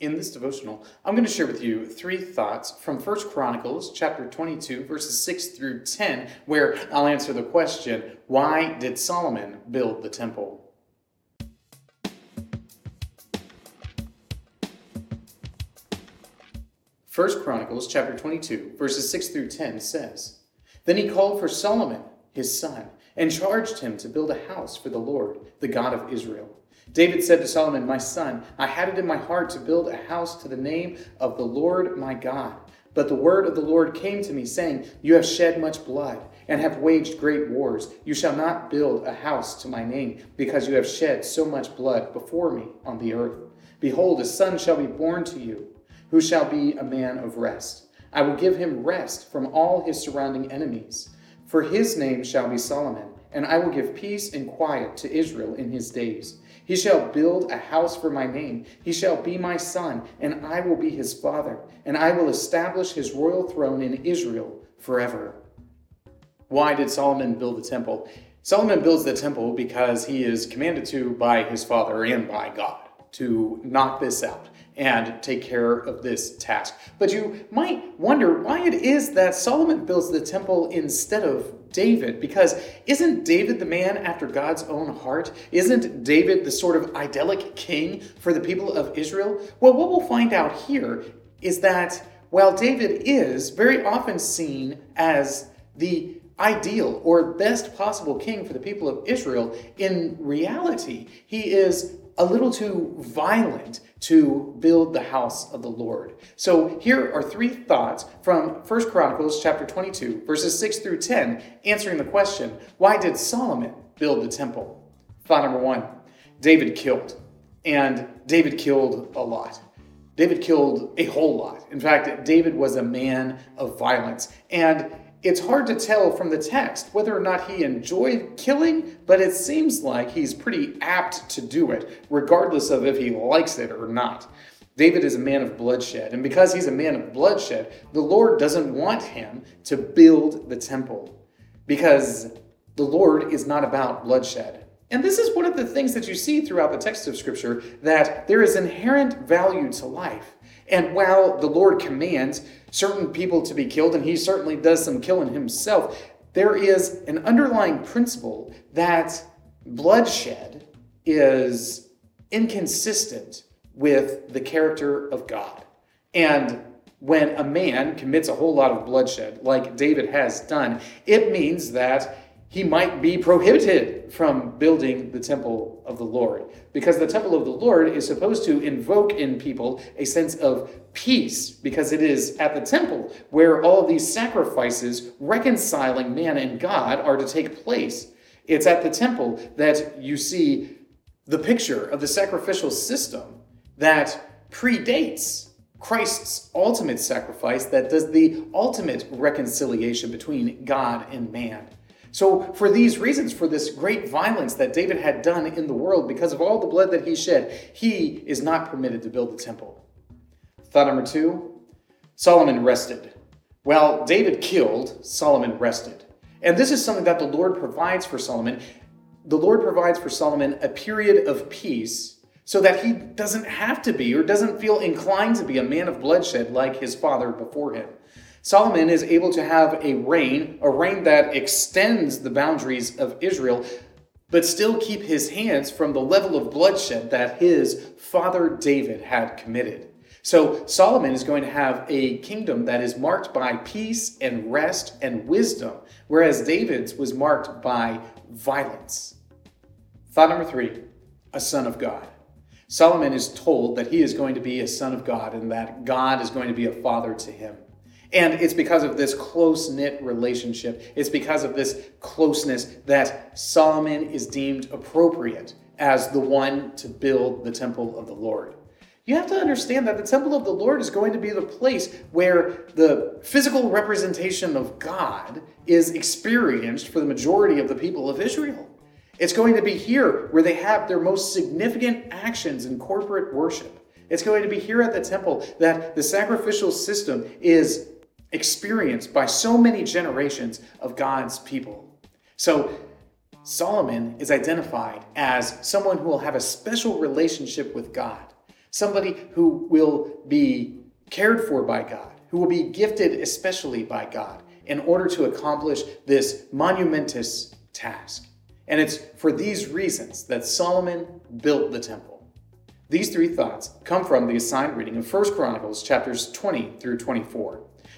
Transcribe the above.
In this devotional, I'm going to share with you three thoughts from 1 Chronicles chapter 22 verses 6 through 10 where I'll answer the question, why did Solomon build the temple? First Chronicles chapter 22 verses 6 through 10 says, Then he called for Solomon, his son, and charged him to build a house for the Lord, the God of Israel. David said to Solomon, My son, I had it in my heart to build a house to the name of the Lord my God. But the word of the Lord came to me, saying, You have shed much blood and have waged great wars. You shall not build a house to my name, because you have shed so much blood before me on the earth. Behold, a son shall be born to you who shall be a man of rest. I will give him rest from all his surrounding enemies. For his name shall be Solomon, and I will give peace and quiet to Israel in his days. He shall build a house for my name. He shall be my son, and I will be his father, and I will establish his royal throne in Israel forever. Why did Solomon build the temple? Solomon builds the temple because he is commanded to by his father and by God to knock this out and take care of this task. But you might wonder why it is that Solomon builds the temple instead of David, because isn't David the man after God's own heart? Isn't David the sort of idyllic king for the people of Israel? Well, what we'll find out here is that while David is very often seen as the ideal or best possible king for the people of Israel, in reality, he is a little too violent to build the house of the Lord. So here are three thoughts from 1 Chronicles chapter 22 verses 6 through 10 answering the question, why did Solomon build the temple? Thought number 1, David killed. And David killed a lot. David killed a whole lot. In fact, David was a man of violence. And it's hard to tell from the text whether or not he enjoyed killing, but it seems like he's pretty apt to do it, regardless of if he likes it or not. David is a man of bloodshed, and because he's a man of bloodshed, the Lord doesn't want him to build the temple because the Lord is not about bloodshed. And this is one of the things that you see throughout the text of Scripture that there is inherent value to life. And while the Lord commands certain people to be killed, and he certainly does some killing himself, there is an underlying principle that bloodshed is inconsistent with the character of God. And when a man commits a whole lot of bloodshed, like David has done, it means that he might be prohibited from building the temple of the Lord. Because the temple of the Lord is supposed to invoke in people a sense of peace, because it is at the temple where all these sacrifices reconciling man and God are to take place. It's at the temple that you see the picture of the sacrificial system that predates Christ's ultimate sacrifice, that does the ultimate reconciliation between God and man. So, for these reasons, for this great violence that David had done in the world, because of all the blood that he shed, he is not permitted to build the temple. Thought number two Solomon rested. While David killed, Solomon rested. And this is something that the Lord provides for Solomon. The Lord provides for Solomon a period of peace so that he doesn't have to be or doesn't feel inclined to be a man of bloodshed like his father before him. Solomon is able to have a reign, a reign that extends the boundaries of Israel, but still keep his hands from the level of bloodshed that his father David had committed. So Solomon is going to have a kingdom that is marked by peace and rest and wisdom, whereas David's was marked by violence. Thought number three a son of God. Solomon is told that he is going to be a son of God and that God is going to be a father to him. And it's because of this close knit relationship, it's because of this closeness that Solomon is deemed appropriate as the one to build the temple of the Lord. You have to understand that the temple of the Lord is going to be the place where the physical representation of God is experienced for the majority of the people of Israel. It's going to be here where they have their most significant actions in corporate worship. It's going to be here at the temple that the sacrificial system is experienced by so many generations of God's people. So, Solomon is identified as someone who will have a special relationship with God. somebody who will be cared for by God, who will be gifted especially by God in order to accomplish this monumentous task. And it's for these reasons that Solomon built the temple. These three thoughts come from the assigned reading of 1 Chronicles chapters 20 through 24.